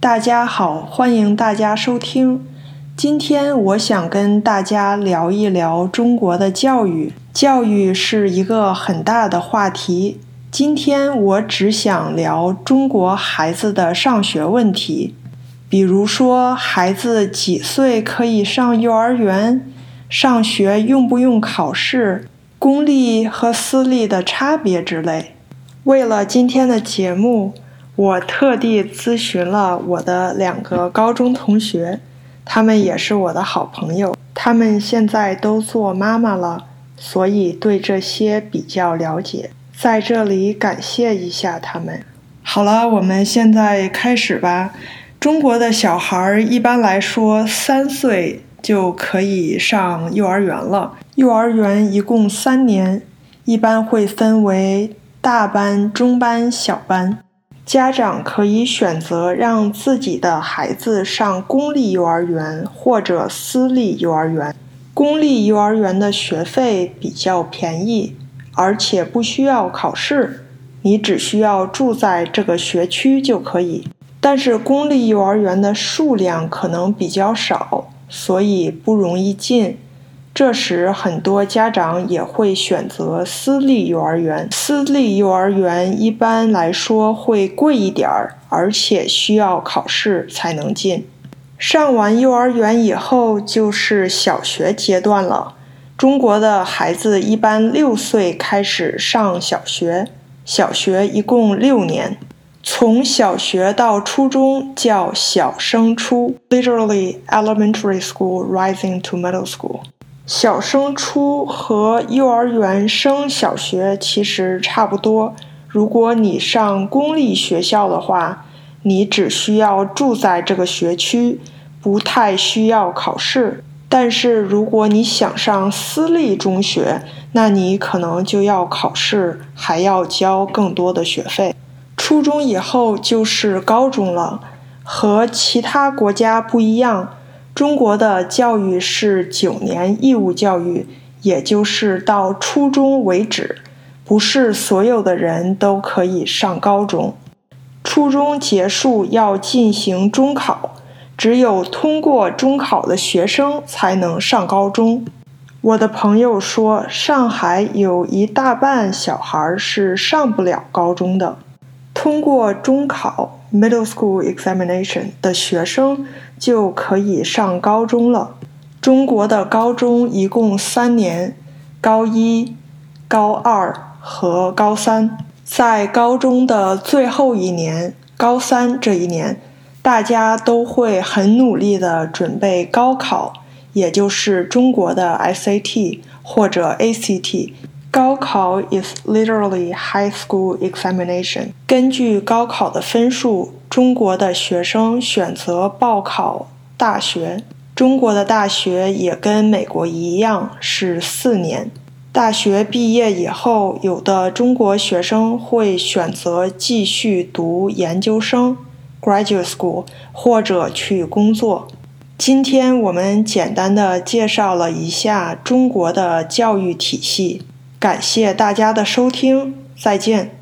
大家好，欢迎大家收听。今天我想跟大家聊一聊中国的教育。教育是一个很大的话题。今天我只想聊中国孩子的上学问题，比如说孩子几岁可以上幼儿园，上学用不用考试，公立和私立的差别之类。为了今天的节目。我特地咨询了我的两个高中同学，他们也是我的好朋友，他们现在都做妈妈了，所以对这些比较了解，在这里感谢一下他们。好了，我们现在开始吧。中国的小孩一般来说三岁就可以上幼儿园了，幼儿园一共三年，一般会分为大班、中班、小班。家长可以选择让自己的孩子上公立幼儿园或者私立幼儿园。公立幼儿园的学费比较便宜，而且不需要考试，你只需要住在这个学区就可以。但是公立幼儿园的数量可能比较少，所以不容易进。这时，很多家长也会选择私立幼儿园。私立幼儿园一般来说会贵一点儿，而且需要考试才能进。上完幼儿园以后就是小学阶段了。中国的孩子一般六岁开始上小学，小学一共六年，从小学到初中叫小升初 （literally elementary school rising to middle school）。小升初和幼儿园升小学其实差不多。如果你上公立学校的话，你只需要住在这个学区，不太需要考试。但是如果你想上私立中学，那你可能就要考试，还要交更多的学费。初中以后就是高中了，和其他国家不一样。中国的教育是九年义务教育，也就是到初中为止，不是所有的人都可以上高中。初中结束要进行中考，只有通过中考的学生才能上高中。我的朋友说，上海有一大半小孩是上不了高中的。通过中考。Middle school examination 的学生就可以上高中了。中国的高中一共三年，高一、高二和高三。在高中的最后一年，高三这一年，大家都会很努力的准备高考，也就是中国的 SAT 或者 ACT。高考 is literally high school examination。根据高考的分数，中国的学生选择报考大学。中国的大学也跟美国一样是四年。大学毕业以后，有的中国学生会选择继续读研究生 （graduate school） 或者去工作。今天我们简单的介绍了一下中国的教育体系。感谢大家的收听，再见。